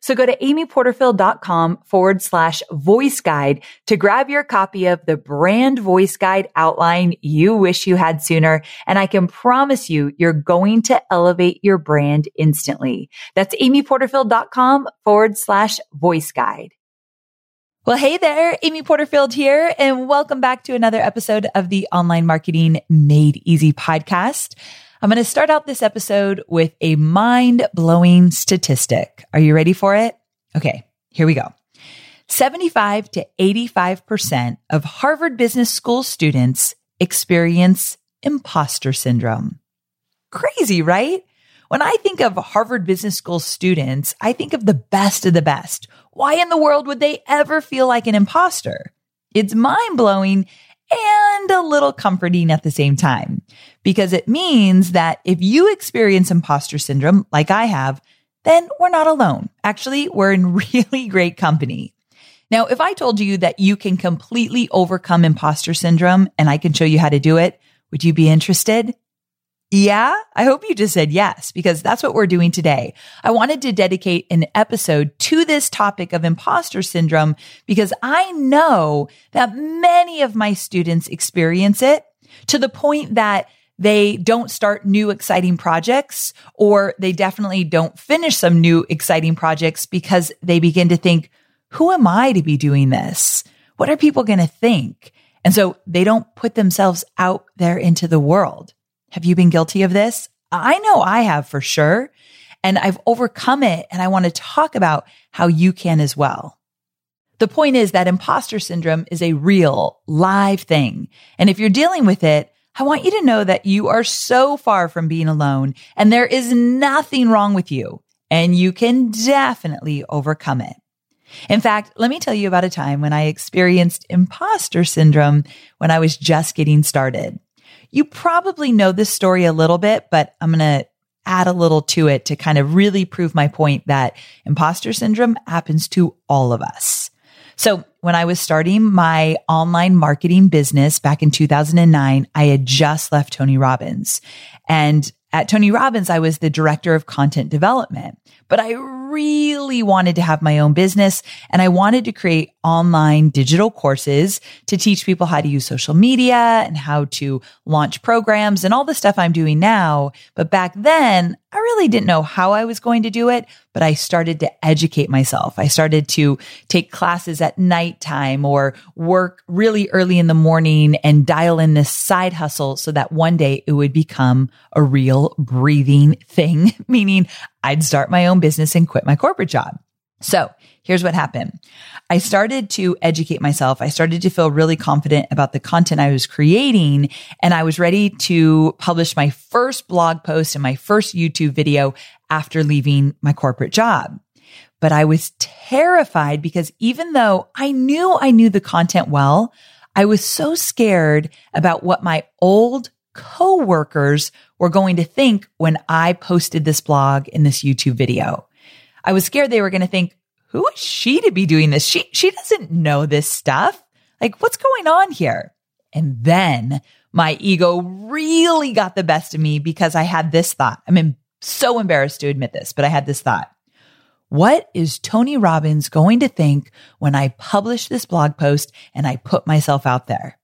So go to amyporterfield.com forward slash voice guide to grab your copy of the brand voice guide outline you wish you had sooner. And I can promise you, you're going to elevate your brand instantly. That's amyporterfield.com forward slash voice guide. Well, hey there, Amy Porterfield here, and welcome back to another episode of the Online Marketing Made Easy podcast. I'm going to start out this episode with a mind blowing statistic. Are you ready for it? Okay, here we go. 75 to 85% of Harvard Business School students experience imposter syndrome. Crazy, right? When I think of Harvard Business School students, I think of the best of the best. Why in the world would they ever feel like an imposter? It's mind blowing and a little comforting at the same time because it means that if you experience imposter syndrome like I have, then we're not alone. Actually, we're in really great company. Now, if I told you that you can completely overcome imposter syndrome and I can show you how to do it, would you be interested? Yeah, I hope you just said yes, because that's what we're doing today. I wanted to dedicate an episode to this topic of imposter syndrome because I know that many of my students experience it to the point that they don't start new exciting projects or they definitely don't finish some new exciting projects because they begin to think, who am I to be doing this? What are people going to think? And so they don't put themselves out there into the world. Have you been guilty of this? I know I have for sure. And I've overcome it. And I want to talk about how you can as well. The point is that imposter syndrome is a real live thing. And if you're dealing with it, I want you to know that you are so far from being alone and there is nothing wrong with you and you can definitely overcome it. In fact, let me tell you about a time when I experienced imposter syndrome when I was just getting started. You probably know this story a little bit, but I'm going to add a little to it to kind of really prove my point that imposter syndrome happens to all of us. So when I was starting my online marketing business back in 2009, I had just left Tony Robbins and at Tony Robbins, I was the director of content development, but I really wanted to have my own business and I wanted to create online digital courses to teach people how to use social media and how to launch programs and all the stuff I'm doing now. But back then, I really didn't know how I was going to do it, but I started to educate myself. I started to take classes at nighttime or work really early in the morning and dial in this side hustle so that one day it would become a real breathing thing, meaning I'd start my own business and quit my corporate job. So here's what happened. I started to educate myself. I started to feel really confident about the content I was creating and I was ready to publish my first blog post and my first YouTube video after leaving my corporate job. But I was terrified because even though I knew I knew the content well, I was so scared about what my old coworkers were going to think when I posted this blog in this YouTube video. I was scared they were going to think, who is she to be doing this? She, she doesn't know this stuff. Like, what's going on here? And then my ego really got the best of me because I had this thought. I mean, so embarrassed to admit this, but I had this thought. What is Tony Robbins going to think when I publish this blog post and I put myself out there?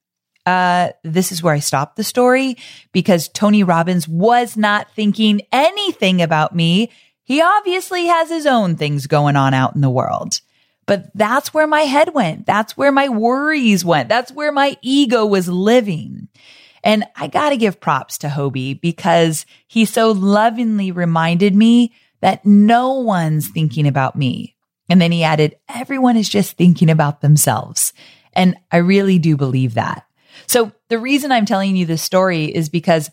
Uh, this is where I stopped the story because Tony Robbins was not thinking anything about me. He obviously has his own things going on out in the world. But that's where my head went. That's where my worries went. That's where my ego was living. And I got to give props to Hobie because he so lovingly reminded me that no one's thinking about me. And then he added, everyone is just thinking about themselves. And I really do believe that. So the reason I'm telling you this story is because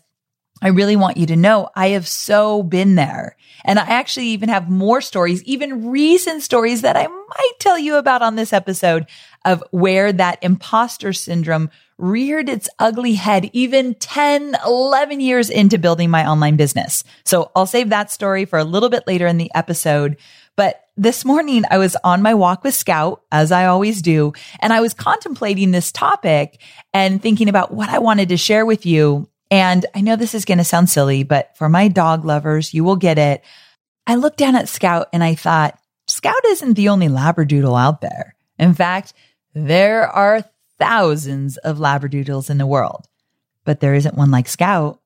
I really want you to know I have so been there. And I actually even have more stories, even recent stories that I might tell you about on this episode of where that imposter syndrome reared its ugly head even 10, 11 years into building my online business. So I'll save that story for a little bit later in the episode. But this morning I was on my walk with Scout, as I always do, and I was contemplating this topic and thinking about what I wanted to share with you. And I know this is going to sound silly, but for my dog lovers, you will get it. I looked down at Scout and I thought, Scout isn't the only Labradoodle out there. In fact, there are thousands of Labradoodles in the world, but there isn't one like Scout.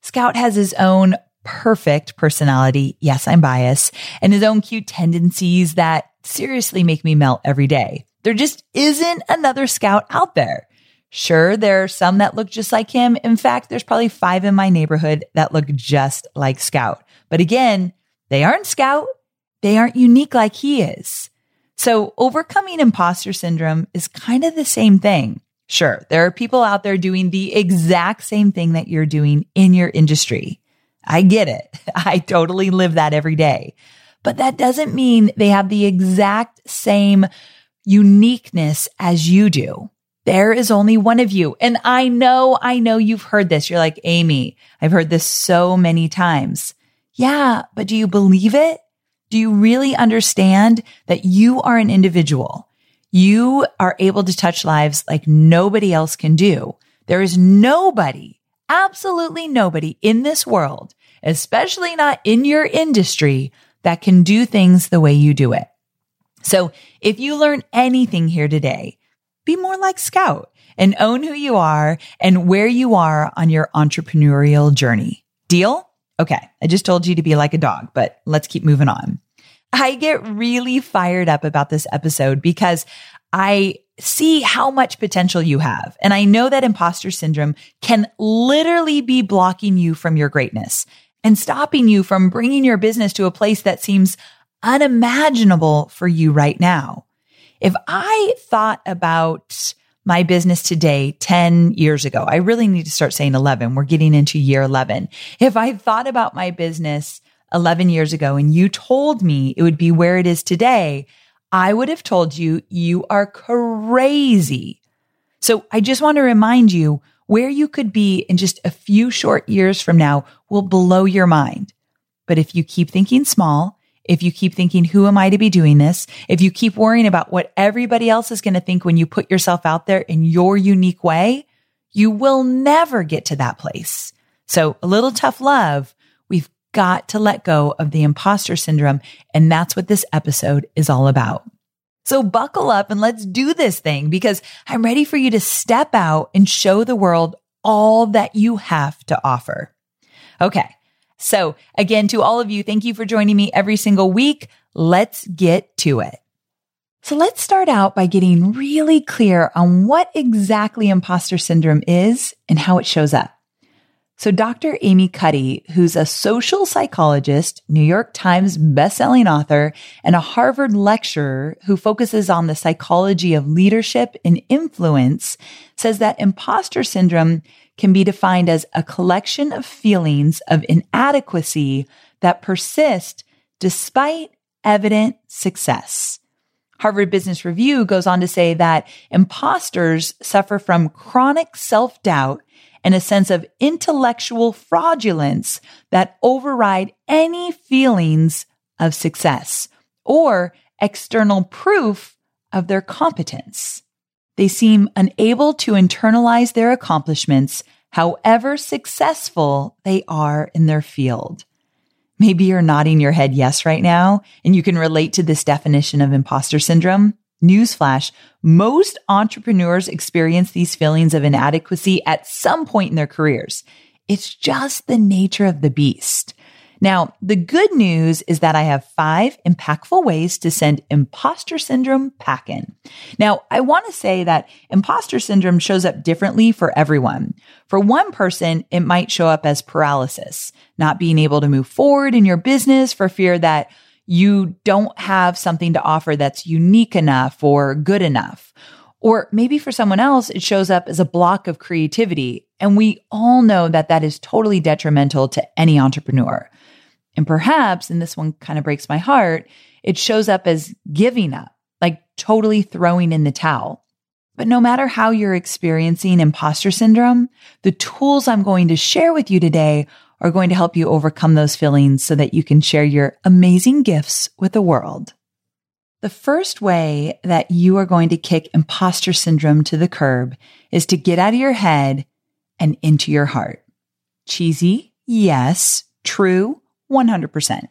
Scout has his own perfect personality. Yes, I'm biased and his own cute tendencies that seriously make me melt every day. There just isn't another Scout out there. Sure, there are some that look just like him. In fact, there's probably five in my neighborhood that look just like Scout. But again, they aren't Scout. They aren't unique like he is. So overcoming imposter syndrome is kind of the same thing. Sure, there are people out there doing the exact same thing that you're doing in your industry. I get it. I totally live that every day. But that doesn't mean they have the exact same uniqueness as you do. There is only one of you. And I know, I know you've heard this. You're like, Amy, I've heard this so many times. Yeah, but do you believe it? Do you really understand that you are an individual? You are able to touch lives like nobody else can do. There is nobody, absolutely nobody in this world, especially not in your industry, that can do things the way you do it. So if you learn anything here today, be more like Scout and own who you are and where you are on your entrepreneurial journey. Deal? Okay, I just told you to be like a dog, but let's keep moving on. I get really fired up about this episode because I see how much potential you have. And I know that imposter syndrome can literally be blocking you from your greatness and stopping you from bringing your business to a place that seems unimaginable for you right now. If I thought about my business today 10 years ago. I really need to start saying 11. We're getting into year 11. If I thought about my business 11 years ago and you told me it would be where it is today, I would have told you you are crazy. So I just want to remind you where you could be in just a few short years from now will blow your mind. But if you keep thinking small if you keep thinking, who am I to be doing this? If you keep worrying about what everybody else is going to think when you put yourself out there in your unique way, you will never get to that place. So a little tough love. Got to let go of the imposter syndrome. And that's what this episode is all about. So buckle up and let's do this thing because I'm ready for you to step out and show the world all that you have to offer. Okay. So again, to all of you, thank you for joining me every single week. Let's get to it. So let's start out by getting really clear on what exactly imposter syndrome is and how it shows up. So Dr. Amy Cuddy, who's a social psychologist, New York Times bestselling author, and a Harvard lecturer who focuses on the psychology of leadership and influence, says that imposter syndrome can be defined as a collection of feelings of inadequacy that persist despite evident success. Harvard Business Review goes on to say that imposters suffer from chronic self doubt and a sense of intellectual fraudulence that override any feelings of success or external proof of their competence. They seem unable to internalize their accomplishments, however successful they are in their field. Maybe you're nodding your head yes right now, and you can relate to this definition of imposter syndrome. Newsflash, most entrepreneurs experience these feelings of inadequacy at some point in their careers. It's just the nature of the beast. Now, the good news is that I have five impactful ways to send imposter syndrome packing. Now, I want to say that imposter syndrome shows up differently for everyone. For one person, it might show up as paralysis, not being able to move forward in your business for fear that you don't have something to offer that's unique enough or good enough. Or maybe for someone else, it shows up as a block of creativity. And we all know that that is totally detrimental to any entrepreneur. And perhaps, and this one kind of breaks my heart, it shows up as giving up, like totally throwing in the towel. But no matter how you're experiencing imposter syndrome, the tools I'm going to share with you today are going to help you overcome those feelings so that you can share your amazing gifts with the world. The first way that you are going to kick imposter syndrome to the curb is to get out of your head and into your heart. Cheesy? Yes. True? 100%.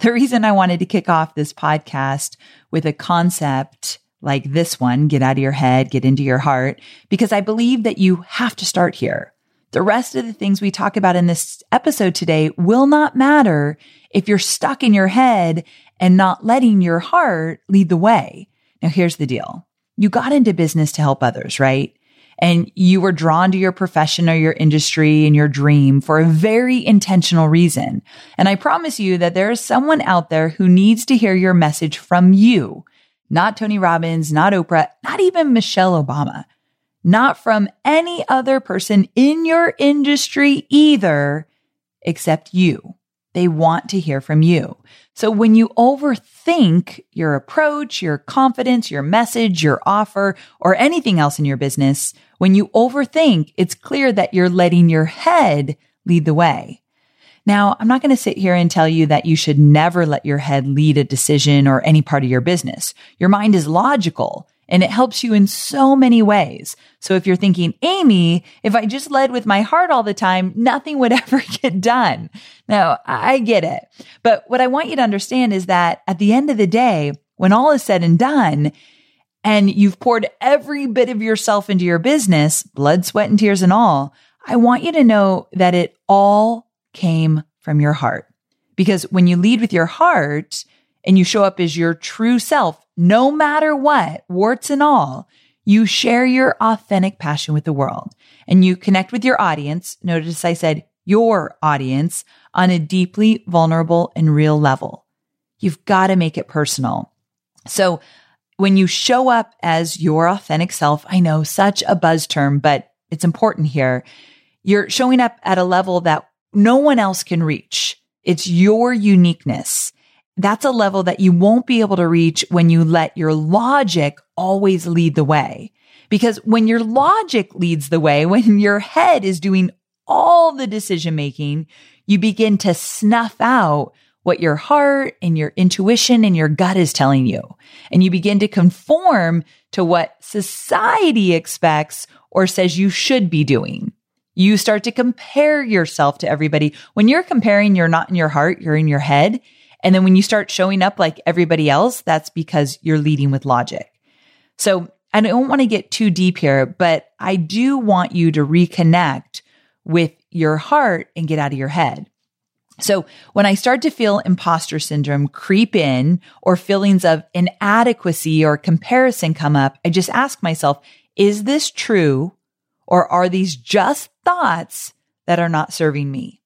The reason I wanted to kick off this podcast with a concept like this one, get out of your head, get into your heart, because I believe that you have to start here. The rest of the things we talk about in this episode today will not matter if you're stuck in your head and not letting your heart lead the way. Now, here's the deal. You got into business to help others, right? and you were drawn to your profession or your industry and your dream for a very intentional reason. And I promise you that there is someone out there who needs to hear your message from you, not Tony Robbins, not Oprah, not even Michelle Obama, not from any other person in your industry either, except you. They want to hear from you. So when you overthink your approach, your confidence, your message, your offer, or anything else in your business, when you overthink, it's clear that you're letting your head lead the way. Now, I'm not going to sit here and tell you that you should never let your head lead a decision or any part of your business. Your mind is logical and it helps you in so many ways. So if you're thinking, Amy, if I just led with my heart all the time, nothing would ever get done. Now, I get it. But what I want you to understand is that at the end of the day, when all is said and done, and you've poured every bit of yourself into your business, blood, sweat, and tears and all, I want you to know that it all came from your heart. Because when you lead with your heart and you show up as your true self, no matter what, warts and all, you share your authentic passion with the world and you connect with your audience. Notice I said your audience on a deeply vulnerable and real level. You've got to make it personal. So when you show up as your authentic self, I know such a buzz term, but it's important here. You're showing up at a level that no one else can reach. It's your uniqueness that's a level that you won't be able to reach when you let your logic always lead the way. Because when your logic leads the way, when your head is doing all the decision making, you begin to snuff out what your heart and your intuition and your gut is telling you. And you begin to conform to what society expects or says you should be doing. You start to compare yourself to everybody. When you're comparing, you're not in your heart, you're in your head. And then when you start showing up like everybody else, that's because you're leading with logic. So I don't want to get too deep here, but I do want you to reconnect with your heart and get out of your head. So when I start to feel imposter syndrome creep in or feelings of inadequacy or comparison come up, I just ask myself, is this true or are these just thoughts that are not serving me?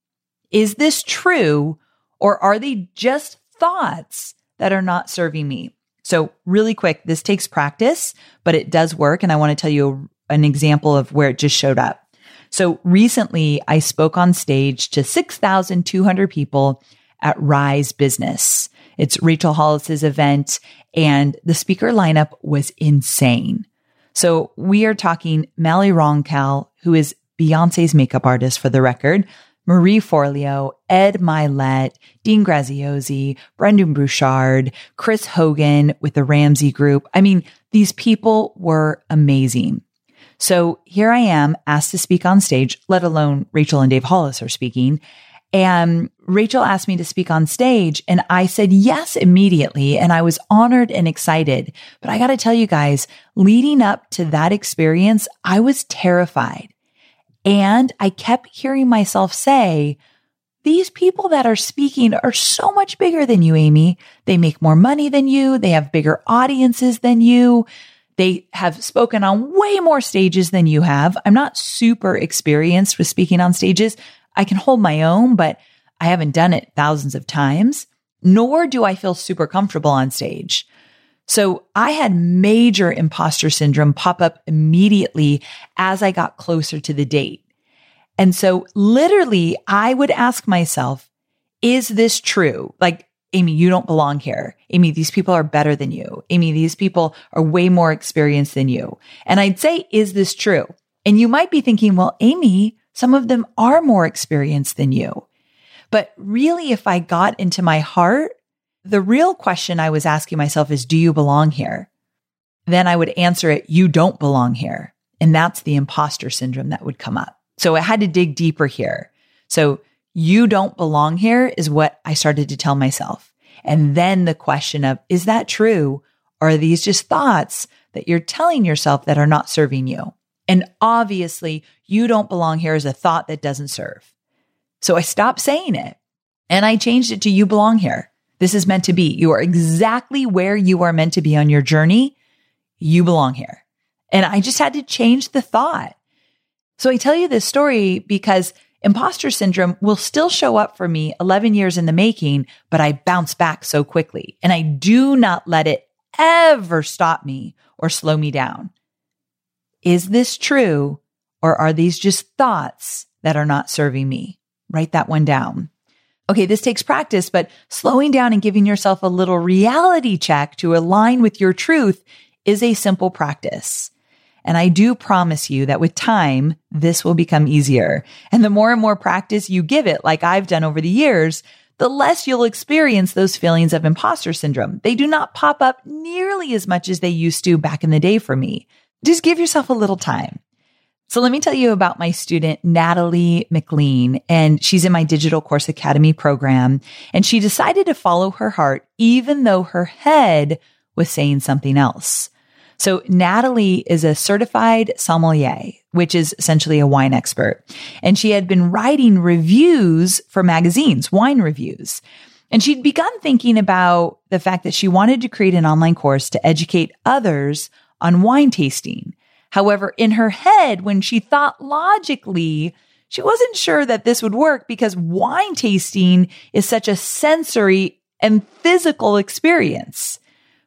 Is this true or are they just thoughts that are not serving me? So really quick, this takes practice, but it does work. And I want to tell you an example of where it just showed up. So recently I spoke on stage to 6,200 people at Rise Business. It's Rachel Hollis's event and the speaker lineup was insane. So we are talking Mally Roncal, who is Beyonce's makeup artist for the record, Marie Forleo, Ed Mylett, Dean Graziosi, Brendon Burchard, Chris Hogan with the Ramsey Group. I mean, these people were amazing. So here I am asked to speak on stage, let alone Rachel and Dave Hollis are speaking. And Rachel asked me to speak on stage and I said yes immediately. And I was honored and excited. But I got to tell you guys, leading up to that experience, I was terrified. And I kept hearing myself say, these people that are speaking are so much bigger than you, Amy. They make more money than you. They have bigger audiences than you. They have spoken on way more stages than you have. I'm not super experienced with speaking on stages. I can hold my own, but I haven't done it thousands of times, nor do I feel super comfortable on stage. So I had major imposter syndrome pop up immediately as I got closer to the date. And so literally I would ask myself, is this true? Like, Amy, you don't belong here. Amy, these people are better than you. Amy, these people are way more experienced than you. And I'd say, is this true? And you might be thinking, well, Amy, some of them are more experienced than you. But really, if I got into my heart, the real question I was asking myself is, do you belong here? Then I would answer it, you don't belong here. And that's the imposter syndrome that would come up. So I had to dig deeper here. So you don't belong here is what I started to tell myself. And then the question of, is that true? Or are these just thoughts that you're telling yourself that are not serving you? And obviously, you don't belong here as a thought that doesn't serve. So I stopped saying it and I changed it to you belong here. This is meant to be. You are exactly where you are meant to be on your journey. You belong here. And I just had to change the thought. So I tell you this story because imposter syndrome will still show up for me 11 years in the making, but I bounce back so quickly and I do not let it ever stop me or slow me down. Is this true or are these just thoughts that are not serving me? Write that one down. Okay, this takes practice, but slowing down and giving yourself a little reality check to align with your truth is a simple practice. And I do promise you that with time, this will become easier. And the more and more practice you give it, like I've done over the years, the less you'll experience those feelings of imposter syndrome. They do not pop up nearly as much as they used to back in the day for me. Just give yourself a little time. So let me tell you about my student, Natalie McLean, and she's in my Digital Course Academy program. And she decided to follow her heart, even though her head was saying something else. So Natalie is a certified sommelier, which is essentially a wine expert. And she had been writing reviews for magazines, wine reviews. And she'd begun thinking about the fact that she wanted to create an online course to educate others on wine tasting. However, in her head, when she thought logically, she wasn't sure that this would work because wine tasting is such a sensory and physical experience.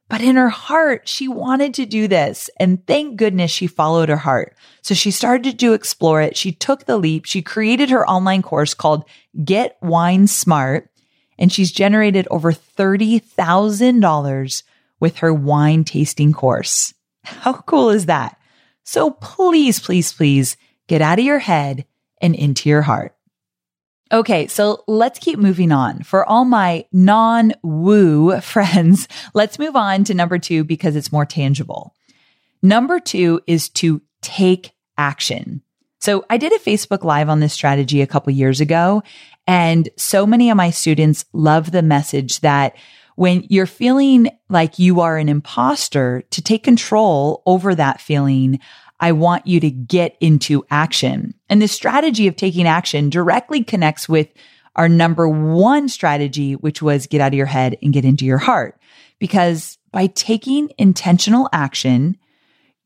But in her heart, she wanted to do this. And thank goodness she followed her heart. So she started to explore it. She took the leap. She created her online course called Get Wine Smart. And she's generated over $30,000 with her wine tasting course. How cool is that? So please, please, please get out of your head and into your heart. Okay, so let's keep moving on. For all my non woo friends, let's move on to number two because it's more tangible. Number two is to take action. So I did a Facebook live on this strategy a couple years ago, and so many of my students love the message that when you're feeling like you are an imposter, to take control over that feeling, I want you to get into action. And the strategy of taking action directly connects with our number one strategy, which was get out of your head and get into your heart. Because by taking intentional action,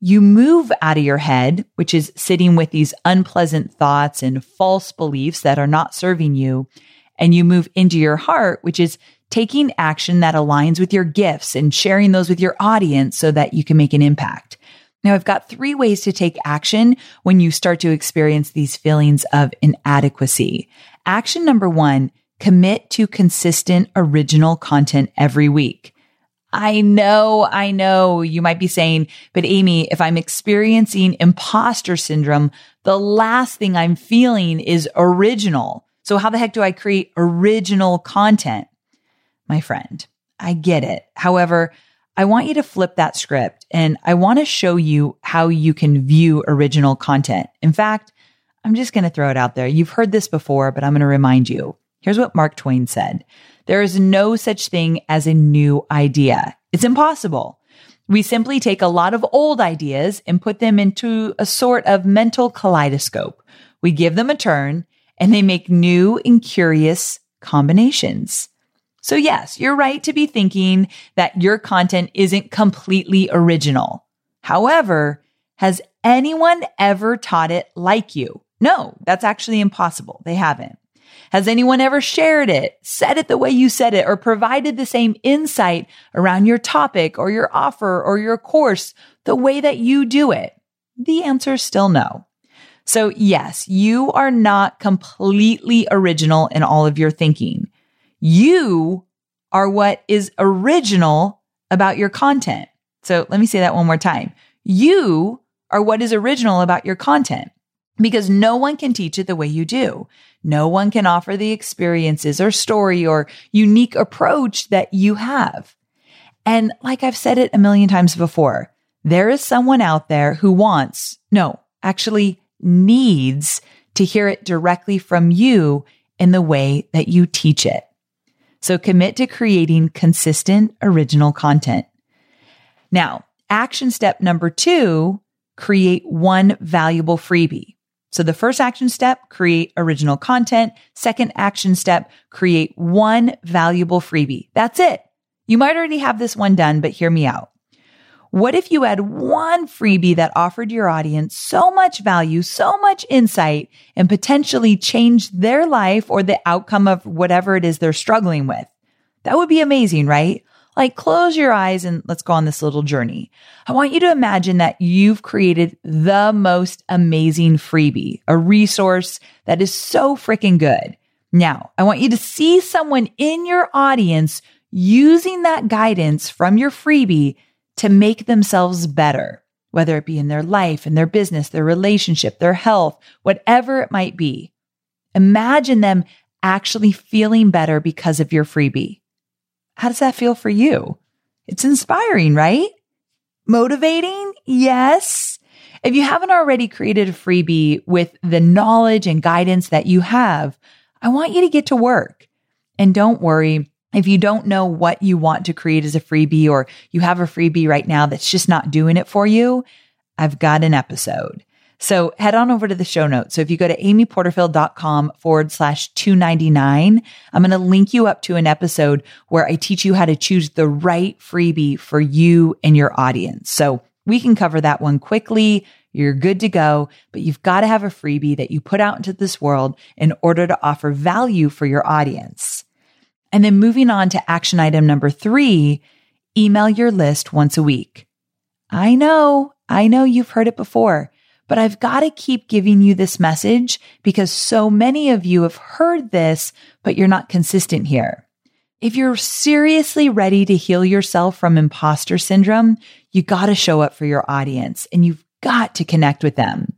you move out of your head, which is sitting with these unpleasant thoughts and false beliefs that are not serving you. And you move into your heart, which is taking action that aligns with your gifts and sharing those with your audience so that you can make an impact. Now, I've got three ways to take action when you start to experience these feelings of inadequacy. Action number one, commit to consistent original content every week. I know, I know you might be saying, but Amy, if I'm experiencing imposter syndrome, the last thing I'm feeling is original. So how the heck do I create original content? My friend. I get it. However, I want you to flip that script and I want to show you how you can view original content. In fact, I'm just going to throw it out there. You've heard this before, but I'm going to remind you. Here's what Mark Twain said. There is no such thing as a new idea. It's impossible. We simply take a lot of old ideas and put them into a sort of mental kaleidoscope. We give them a turn and they make new and curious combinations. So yes, you're right to be thinking that your content isn't completely original. However, has anyone ever taught it like you? No, that's actually impossible. They haven't. Has anyone ever shared it, said it the way you said it, or provided the same insight around your topic or your offer or your course the way that you do it? The answer is still no. So yes, you are not completely original in all of your thinking. You are what is original about your content. So let me say that one more time. You are what is original about your content because no one can teach it the way you do. No one can offer the experiences or story or unique approach that you have. And like I've said it a million times before, there is someone out there who wants, no, actually needs to hear it directly from you in the way that you teach it. So commit to creating consistent original content. Now, action step number two, create one valuable freebie. So the first action step, create original content. Second action step, create one valuable freebie. That's it. You might already have this one done, but hear me out. What if you had one freebie that offered your audience so much value, so much insight, and potentially changed their life or the outcome of whatever it is they're struggling with? That would be amazing, right? Like close your eyes and let's go on this little journey. I want you to imagine that you've created the most amazing freebie, a resource that is so freaking good. Now, I want you to see someone in your audience using that guidance from your freebie to make themselves better, whether it be in their life, in their business, their relationship, their health, whatever it might be. Imagine them actually feeling better because of your freebie. How does that feel for you? It's inspiring, right? Motivating? Yes. If you haven't already created a freebie with the knowledge and guidance that you have, I want you to get to work. And don't worry, if you don't know what you want to create as a freebie or you have a freebie right now that's just not doing it for you, I've got an episode. So head on over to the show notes. So if you go to amyporterfield.com forward slash 299, I'm going to link you up to an episode where I teach you how to choose the right freebie for you and your audience. So we can cover that one quickly. You're good to go, but you've got to have a freebie that you put out into this world in order to offer value for your audience. And then moving on to action item number three, email your list once a week. I know, I know you've heard it before, but I've got to keep giving you this message because so many of you have heard this, but you're not consistent here. If you're seriously ready to heal yourself from imposter syndrome, you got to show up for your audience and you've got to connect with them.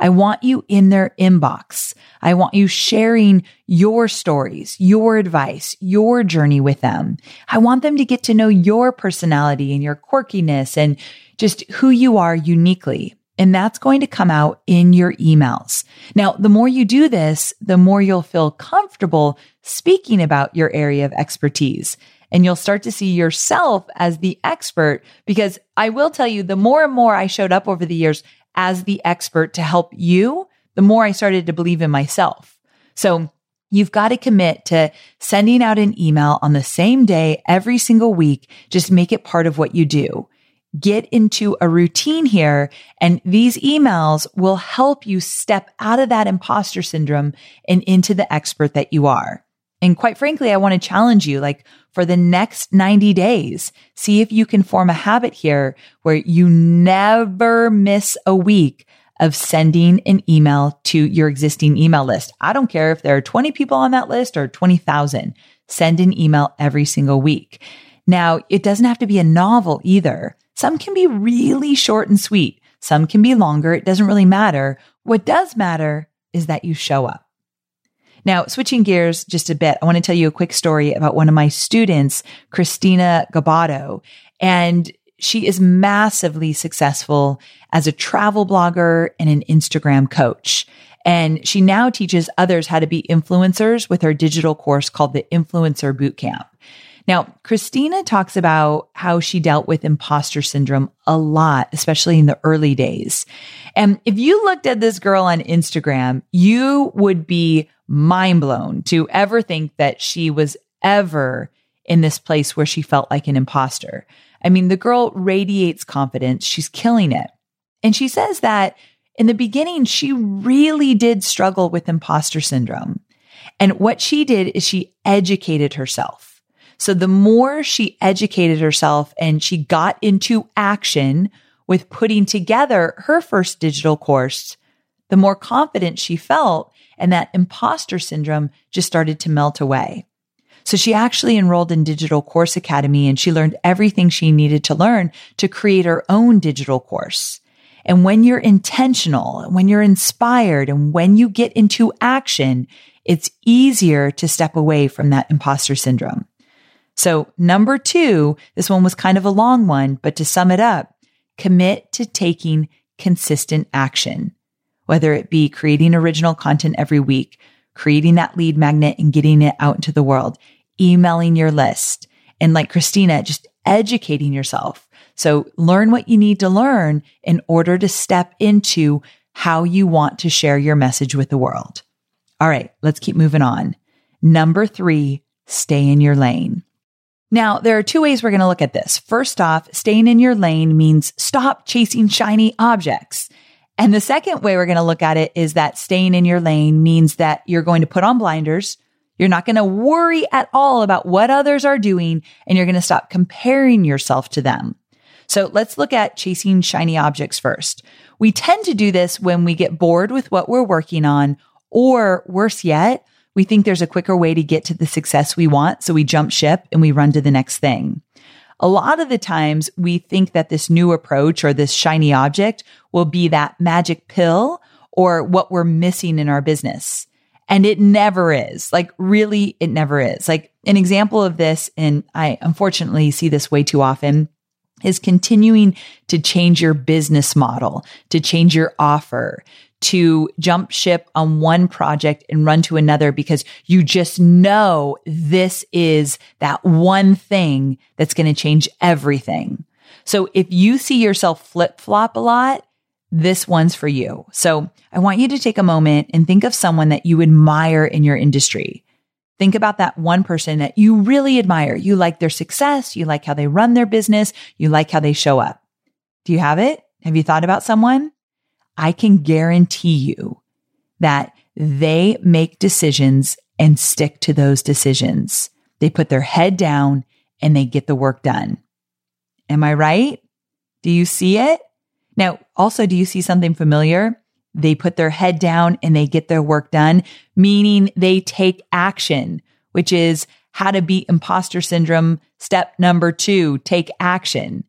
I want you in their inbox. I want you sharing your stories, your advice, your journey with them. I want them to get to know your personality and your quirkiness and just who you are uniquely. And that's going to come out in your emails. Now, the more you do this, the more you'll feel comfortable speaking about your area of expertise. And you'll start to see yourself as the expert because I will tell you, the more and more I showed up over the years as the expert to help you, the more I started to believe in myself. So You've got to commit to sending out an email on the same day every single week. Just make it part of what you do. Get into a routine here and these emails will help you step out of that imposter syndrome and into the expert that you are. And quite frankly, I want to challenge you like for the next 90 days, see if you can form a habit here where you never miss a week of sending an email to your existing email list. I don't care if there are 20 people on that list or 20,000. Send an email every single week. Now, it doesn't have to be a novel either. Some can be really short and sweet. Some can be longer. It doesn't really matter. What does matter is that you show up. Now, switching gears just a bit, I want to tell you a quick story about one of my students, Christina Galbato. And she is massively successful as a travel blogger and an Instagram coach. And she now teaches others how to be influencers with her digital course called the Influencer Bootcamp. Now, Christina talks about how she dealt with imposter syndrome a lot, especially in the early days. And if you looked at this girl on Instagram, you would be mind blown to ever think that she was ever in this place where she felt like an imposter. I mean, the girl radiates confidence. She's killing it. And she says that in the beginning, she really did struggle with imposter syndrome. And what she did is she educated herself. So the more she educated herself and she got into action with putting together her first digital course, the more confident she felt and that imposter syndrome just started to melt away. So she actually enrolled in Digital Course Academy and she learned everything she needed to learn to create her own digital course. And when you're intentional, when you're inspired, and when you get into action, it's easier to step away from that imposter syndrome. So number two, this one was kind of a long one, but to sum it up, commit to taking consistent action, whether it be creating original content every week, creating that lead magnet and getting it out into the world, emailing your list. And like Christina, just educating yourself. So learn what you need to learn in order to step into how you want to share your message with the world. All right, let's keep moving on. Number three, stay in your lane. Now, there are two ways we're going to look at this. First off, staying in your lane means stop chasing shiny objects. And the second way we're going to look at it is that staying in your lane means that you're going to put on blinders. You're not going to worry at all about what others are doing and you're going to stop comparing yourself to them. So let's look at chasing shiny objects first. We tend to do this when we get bored with what we're working on, or worse yet, we think there's a quicker way to get to the success we want. So we jump ship and we run to the next thing. A lot of the times we think that this new approach or this shiny object will be that magic pill or what we're missing in our business. And it never is. Like, really, it never is. Like, an example of this, and I unfortunately see this way too often, is continuing to change your business model, to change your offer, to jump ship on one project and run to another because you just know this is that one thing that's going to change everything. So if you see yourself flip flop a lot, this one's for you. So I want you to take a moment and think of someone that you admire in your industry. Think about that one person that you really admire. You like their success. You like how they run their business. You like how they show up. Do you have it? Have you thought about someone? I can guarantee you that they make decisions and stick to those decisions. They put their head down and they get the work done. Am I right? Do you see it? Now, also, do you see something familiar? They put their head down and they get their work done, meaning they take action, which is how to beat imposter syndrome. Step number two, take action.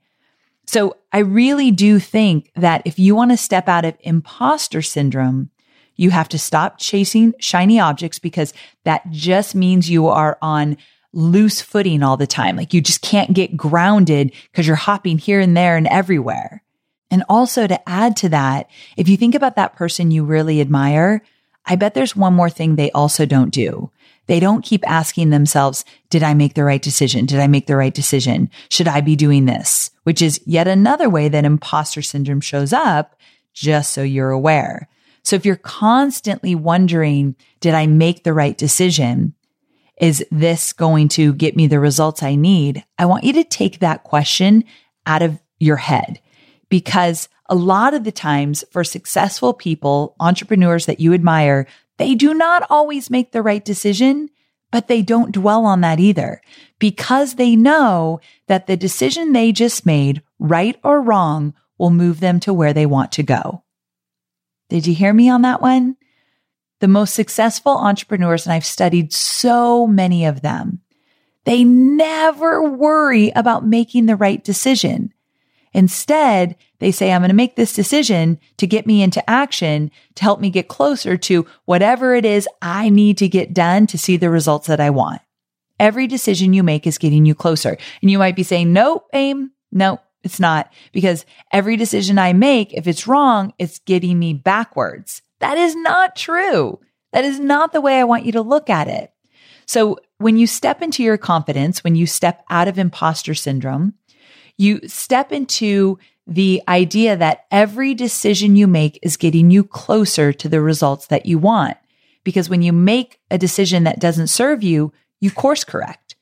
So I really do think that if you want to step out of imposter syndrome, you have to stop chasing shiny objects because that just means you are on loose footing all the time. Like you just can't get grounded because you're hopping here and there and everywhere. And also to add to that, if you think about that person you really admire, I bet there's one more thing they also don't do. They don't keep asking themselves, did I make the right decision? Did I make the right decision? Should I be doing this? Which is yet another way that imposter syndrome shows up, just so you're aware. So if you're constantly wondering, did I make the right decision? Is this going to get me the results I need? I want you to take that question out of your head because a lot of the times for successful people, entrepreneurs that you admire, they do not always make the right decision, but they don't dwell on that either because they know that the decision they just made, right or wrong, will move them to where they want to go. Did you hear me on that one? The most successful entrepreneurs, and I've studied so many of them, they never worry about making the right decision. Instead, they say, I'm going to make this decision to get me into action to help me get closer to whatever it is I need to get done to see the results that I want. Every decision you make is getting you closer. And you might be saying, nope, aim. No, it's not because every decision I make, if it's wrong, it's getting me backwards. That is not true. That is not the way I want you to look at it. So when you step into your confidence, when you step out of imposter syndrome, you step into the idea that every decision you make is getting you closer to the results that you want. because when you make a decision that doesn't serve you, you course correct.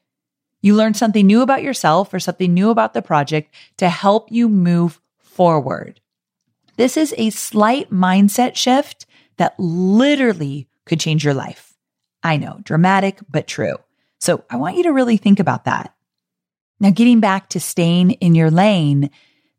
You learn something new about yourself or something new about the project to help you move forward. This is a slight mindset shift that literally could change your life. I know, dramatic, but true. So I want you to really think about that. Now, getting back to staying in your lane,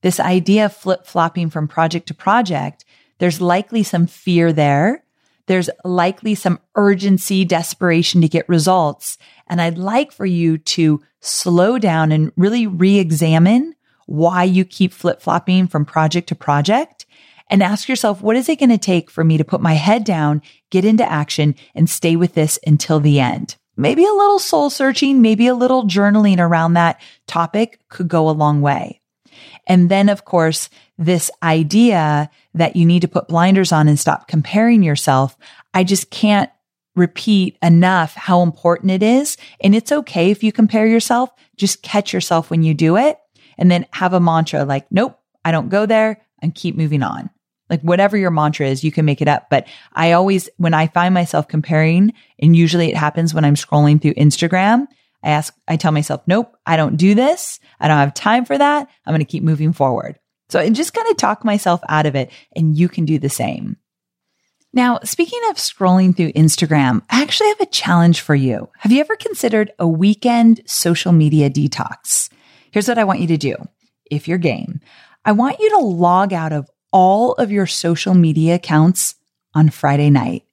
this idea of flip flopping from project to project, there's likely some fear there. There's likely some urgency, desperation to get results. And I'd like for you to slow down and really re examine why you keep flip flopping from project to project and ask yourself, what is it going to take for me to put my head down, get into action and stay with this until the end? Maybe a little soul searching, maybe a little journaling around that topic could go a long way. And then, of course, this idea that you need to put blinders on and stop comparing yourself. I just can't repeat enough how important it is. And it's okay if you compare yourself, just catch yourself when you do it and then have a mantra like, nope, I don't go there and keep moving on. Like whatever your mantra is, you can make it up. But I always, when I find myself comparing, and usually it happens when I'm scrolling through Instagram, I ask, I tell myself, nope, I don't do this. I don't have time for that. I'm going to keep moving forward. So I just kind of talk myself out of it and you can do the same. Now, speaking of scrolling through Instagram, I actually have a challenge for you. Have you ever considered a weekend social media detox? Here's what I want you to do. If you're game, I want you to log out of all of your social media accounts on Friday night.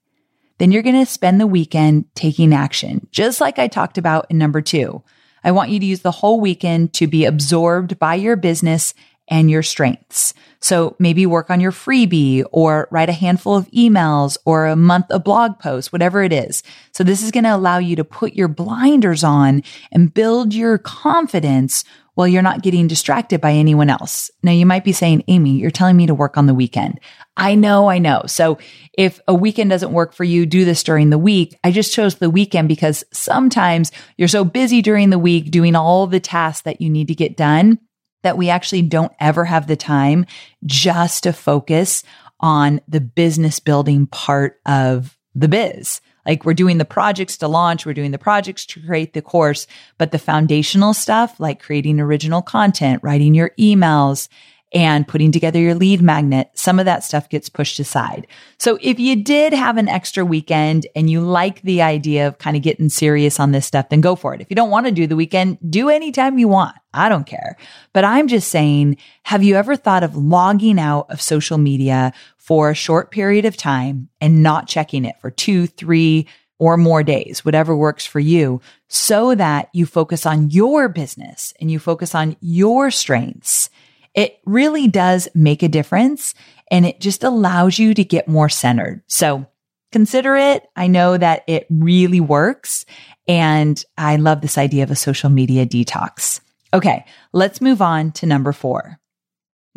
Then you're going to spend the weekend taking action, just like I talked about in number two. I want you to use the whole weekend to be absorbed by your business and your strengths. So maybe work on your freebie or write a handful of emails or a month of blog posts, whatever it is. So this is going to allow you to put your blinders on and build your confidence while you're not getting distracted by anyone else. Now you might be saying, Amy, you're telling me to work on the weekend. I know, I know. So if a weekend doesn't work for you, do this during the week. I just chose the weekend because sometimes you're so busy during the week doing all the tasks that you need to get done that we actually don't ever have the time just to focus on the business building part of the biz. Like we're doing the projects to launch, we're doing the projects to create the course, but the foundational stuff like creating original content, writing your emails, and putting together your lead magnet, some of that stuff gets pushed aside. So if you did have an extra weekend and you like the idea of kind of getting serious on this stuff, then go for it. If you don't want to do the weekend, do anytime you want. I don't care. But I'm just saying, have you ever thought of logging out of social media for a short period of time and not checking it for two, three, or more days, whatever works for you, so that you focus on your business and you focus on your strengths. It really does make a difference and it just allows you to get more centered. So consider it. I know that it really works and I love this idea of a social media detox. Okay, let's move on to number four.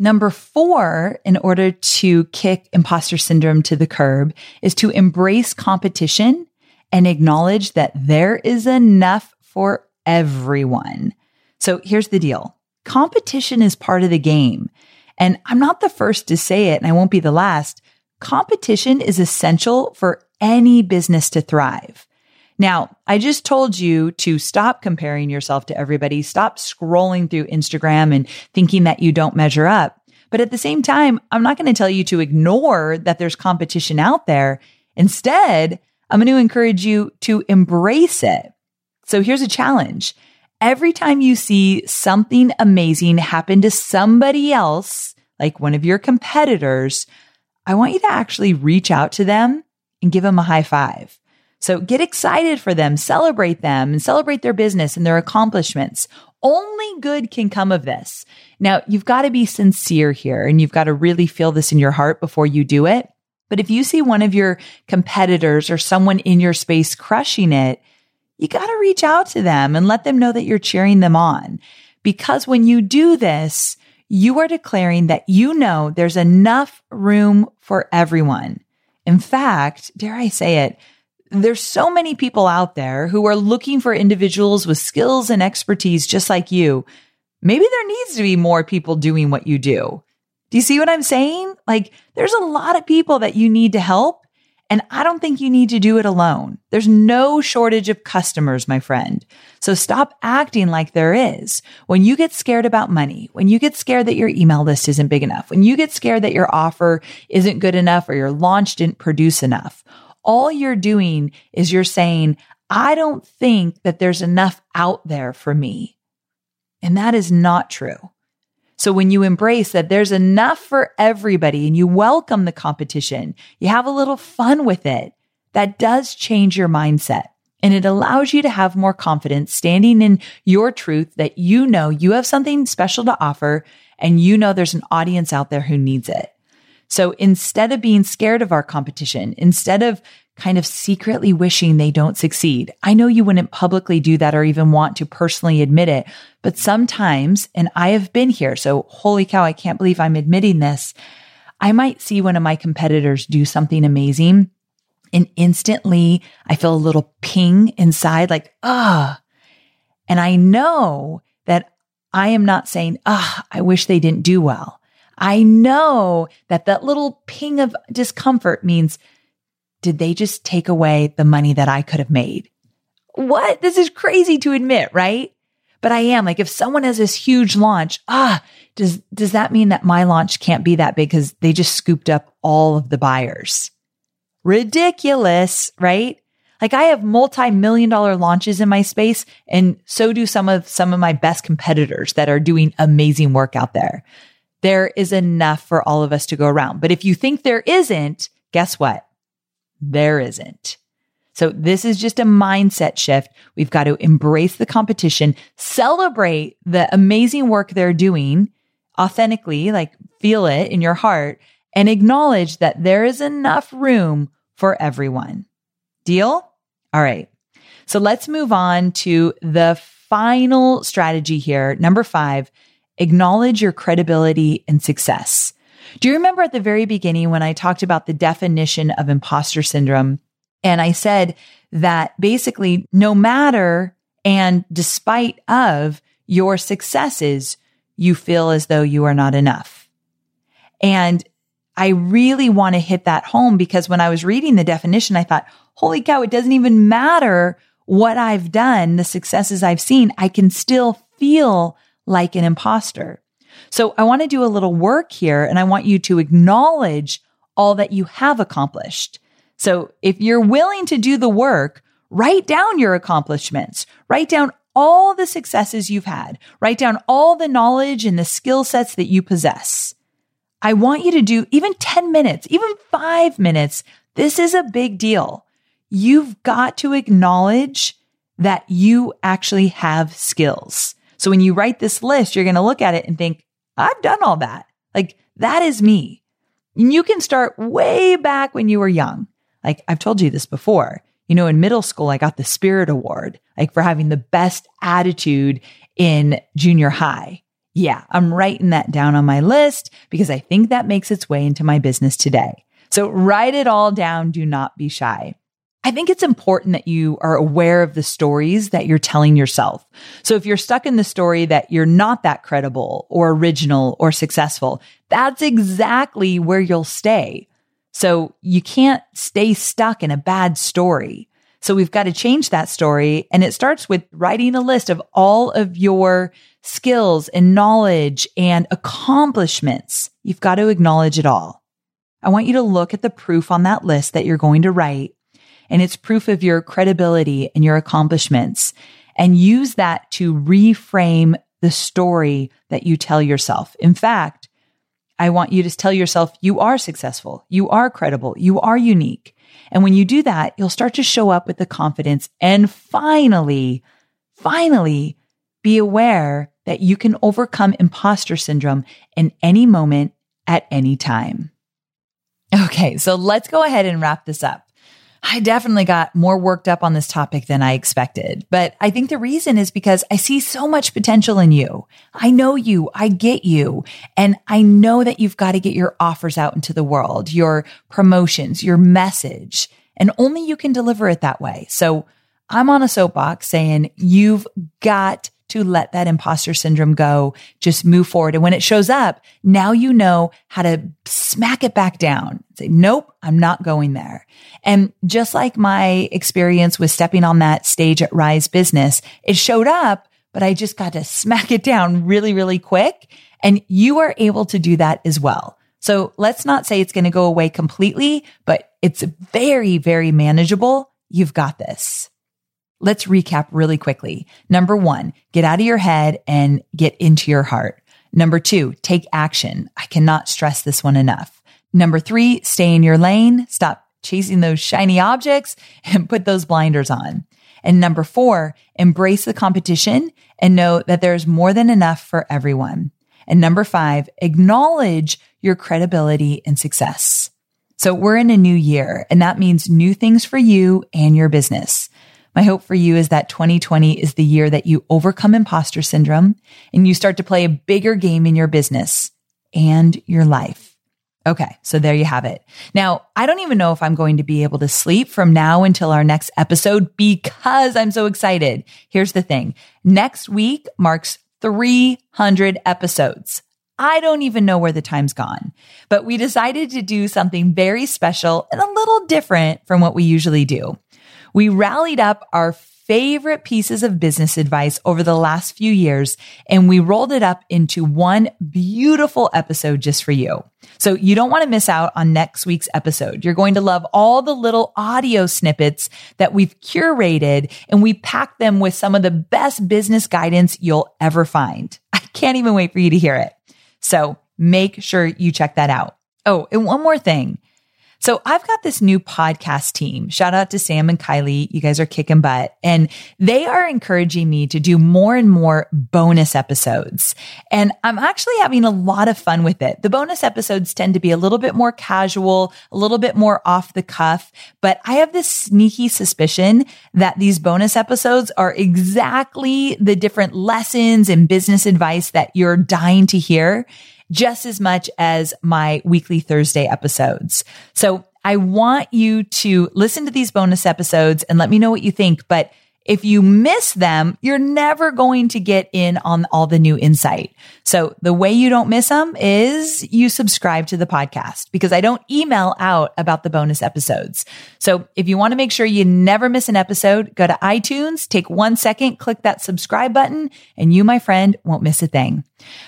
Number four, in order to kick imposter syndrome to the curb, is to embrace competition and acknowledge that there is enough for everyone. So here's the deal. Competition is part of the game. And I'm not the first to say it, and I won't be the last. Competition is essential for any business to thrive. Now, I just told you to stop comparing yourself to everybody, stop scrolling through Instagram and thinking that you don't measure up. But at the same time, I'm not going to tell you to ignore that there's competition out there. Instead, I'm going to encourage you to embrace it. So here's a challenge. Every time you see something amazing happen to somebody else, like one of your competitors, I want you to actually reach out to them and give them a high five. So get excited for them, celebrate them and celebrate their business and their accomplishments. Only good can come of this. Now you've got to be sincere here and you've got to really feel this in your heart before you do it. But if you see one of your competitors or someone in your space crushing it, you got to reach out to them and let them know that you're cheering them on. Because when you do this, you are declaring that you know there's enough room for everyone. In fact, dare I say it, there's so many people out there who are looking for individuals with skills and expertise just like you. Maybe there needs to be more people doing what you do. Do you see what I'm saying? Like there's a lot of people that you need to help And I don't think you need to do it alone. There's no shortage of customers, my friend. So stop acting like there is. When you get scared about money, when you get scared that your email list isn't big enough, when you get scared that your offer isn't good enough or your launch didn't produce enough, all you're doing is you're saying, I don't think that there's enough out there for me. And that is not true. So when you embrace that there's enough for everybody and you welcome the competition, you have a little fun with it, that does change your mindset. And it allows you to have more confidence standing in your truth that you know you have something special to offer and you know there's an audience out there who needs it. So instead of being scared of our competition, instead of kind of secretly wishing they don't succeed. I know you wouldn't publicly do that or even want to personally admit it, but sometimes, and I have been here. So holy cow, I can't believe I'm admitting this. I might see one of my competitors do something amazing and instantly I feel a little ping inside, like, ah. And I know that I am not saying, ah, I wish they didn't do well. I know that that little ping of discomfort means did they just take away the money that I could have made? What? This is crazy to admit, right? But I am like, if someone has this huge launch, ah, does, does that mean that my launch can't be that big because they just scooped up all of the buyers? Ridiculous, right? Like I have multi-million dollar launches in my space and so do some of some of my best competitors that are doing amazing work out there. There is enough for all of us to go around. But if you think there isn't, guess what? There isn't. So this is just a mindset shift. We've got to embrace the competition, celebrate the amazing work they're doing authentically, like feel it in your heart and acknowledge that there is enough room for everyone. Deal? All right. So let's move on to the final strategy here. Number five, acknowledge your credibility and success. Do you remember at the very beginning when I talked about the definition of imposter syndrome? And I said that basically, no matter and despite of your successes, you feel as though you are not enough. And I really want to hit that home because when I was reading the definition, I thought, holy cow, it doesn't even matter what I've done, the successes I've seen. I can still feel like an imposter. So I want to do a little work here and I want you to acknowledge all that you have accomplished. So if you're willing to do the work, write down your accomplishments, write down all the successes you've had, write down all the knowledge and the skill sets that you possess. I want you to do even 10 minutes, even five minutes. This is a big deal. You've got to acknowledge that you actually have skills. So when you write this list, you're going to look at it and think, I've done all that. Like that is me. And you can start way back when you were young. Like I've told you this before. You know, in middle school, I got the Spirit Award, like for having the best attitude in junior high. Yeah, I'm writing that down on my list because I think that makes its way into my business today. So write it all down. Do not be shy. I think it's important that you are aware of the stories that you're telling yourself. So if you're stuck in the story that you're not that credible or original or successful, that's exactly where you'll stay. So you can't stay stuck in a bad story. So we've got to change that story. And it starts with writing a list of all of your skills and knowledge and accomplishments. You've got to acknowledge it all. I want you to look at the proof on that list that you're going to write and it's proof of your credibility and your accomplishments and use that to reframe the story that you tell yourself. In fact, I want you to tell yourself you are successful, you are credible, you are unique. And when you do that, you'll start to show up with the confidence and finally, finally be aware that you can overcome imposter syndrome in any moment at any time. Okay, so let's go ahead and wrap this up. I definitely got more worked up on this topic than I expected. But I think the reason is because I see so much potential in you. I know you. I get you. And I know that you've got to get your offers out into the world, your promotions, your message, and only you can deliver it that way. So I'm on a soapbox saying you've got to let that imposter syndrome go. Just move forward. And when it shows up, now you know how to smack it back down. Say, nope, I'm not going there. And just like my experience with stepping on that stage at Rise Business, it showed up, but I just got to smack it down really, really quick. And you are able to do that as well. So let's not say it's going to go away completely, but it's very, very manageable. You've got this. Let's recap really quickly. Number one, get out of your head and get into your heart. Number two, take action. I cannot stress this one enough. Number three, stay in your lane. Stop chasing those shiny objects and put those blinders on. And number four, embrace the competition and know that there's more than enough for everyone. And number five, acknowledge your credibility and success. So we're in a new year and that means new things for you and your business. My hope for you is that 2020 is the year that you overcome imposter syndrome and you start to play a bigger game in your business and your life. Okay. So there you have it. Now, I don't even know if I'm going to be able to sleep from now until our next episode because I'm so excited. Here's the thing. Next week marks 300 episodes. I don't even know where the time's gone, but we decided to do something very special and a little different from what we usually do. We rallied up our favorite pieces of business advice over the last few years and we rolled it up into one beautiful episode just for you. So you don't want to miss out on next week's episode. You're going to love all the little audio snippets that we've curated and we packed them with some of the best business guidance you'll ever find. I can't even wait for you to hear it. So make sure you check that out. Oh, and one more thing. So I've got this new podcast team. Shout out to Sam and Kylie. You guys are kicking butt and they are encouraging me to do more and more bonus episodes. And I'm actually having a lot of fun with it. The bonus episodes tend to be a little bit more casual, a little bit more off the cuff, but I have this sneaky suspicion that these bonus episodes are exactly the different lessons and business advice that you're dying to hear just as much as my weekly Thursday episodes. So I want you to listen to these bonus episodes and let me know what you think. But if you miss them, you're never going to get in on all the new insight. So the way you don't miss them is you subscribe to the podcast because I don't email out about the bonus episodes. So if you want to make sure you never miss an episode, go to iTunes, take one second, click that subscribe button, and you, my friend, won't miss a thing.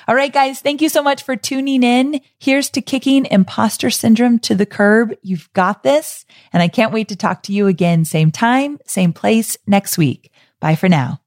All right, guys, thank you so much for tuning in. Here's to kicking imposter syndrome to the curb. You've got this. And I can't wait to talk to you again, same time, same place next week. Bye for now.